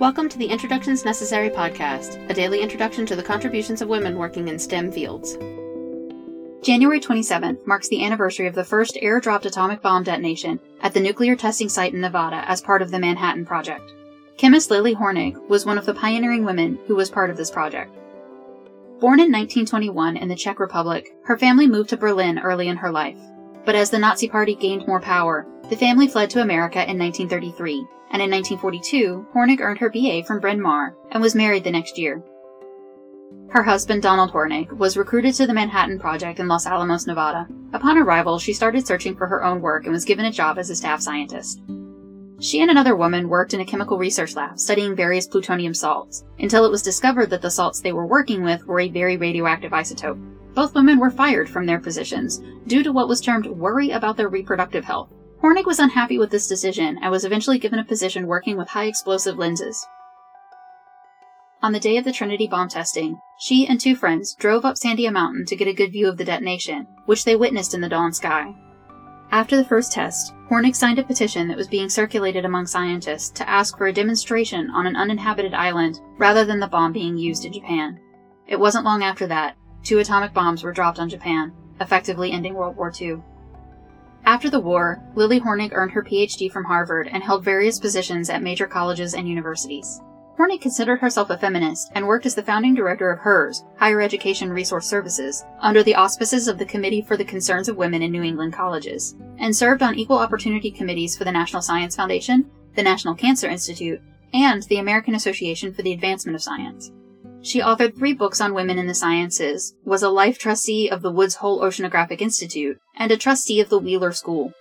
Welcome to the Introductions Necessary podcast, a daily introduction to the contributions of women working in STEM fields. January 27th marks the anniversary of the first air-dropped atomic bomb detonation at the nuclear testing site in Nevada as part of the Manhattan Project. Chemist Lilli Hornig was one of the pioneering women who was part of this project. Born in 1921 in the Czech Republic, her family moved to Berlin early in her life. But as the Nazi Party gained more power, the family fled to America in 1933, and in 1942, Hornig earned her BA from Bryn Mawr and was married the next year. Her husband, Donald Hornig, was recruited to the Manhattan Project in Los Alamos, Nevada. Upon arrival, she started searching for her own work and was given a job as a staff scientist. She and another woman worked in a chemical research lab studying various plutonium salts, until it was discovered that the salts they were working with were a very radioactive isotope. Both women were fired from their positions due to what was termed worry about their reproductive health. Hornig was unhappy with this decision and was eventually given a position working with high explosive lenses. On the day of the Trinity bomb testing, she and two friends drove up Sandia Mountain to get a good view of the detonation, which they witnessed in the dawn sky. After the first test, Hornig signed a petition that was being circulated among scientists to ask for a demonstration on an uninhabited island rather than the bomb being used in Japan. It wasn't long after that, two atomic bombs were dropped on Japan, effectively ending World War II. After the war, Lilli Hornig earned her PhD from Harvard and held various positions at major colleges and universities. Hornig considered herself a feminist and worked as the founding director of HERS, Higher Education Resource Services, under the auspices of the Committee for the Concerns of Women in New England Colleges, and served on equal opportunity committees for the National Science Foundation, the National Cancer Institute, and the American Association for the Advancement of Science. She authored three books on women in the sciences, was a life trustee of the Woods Hole Oceanographic Institute, and a trustee of the Wheeler School.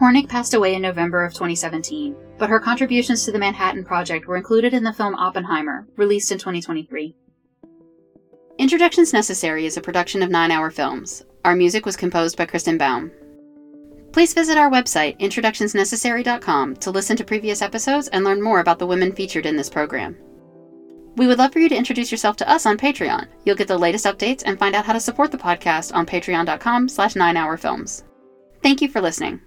Hornig passed away in November of 2017, but her contributions to the Manhattan Project were included in the film Oppenheimer, released in 2023. Introductions Necessary is a production of 9 Hour Films. Our music was composed by Kristen Baum. Please visit our website, introductionsnecessary.com, to listen to previous episodes and learn more about the women featured in this program. We would love for you to introduce yourself to us on Patreon. You'll get the latest updates and find out how to support the podcast on patreon.com slash 9hourfilms. Thank you for listening.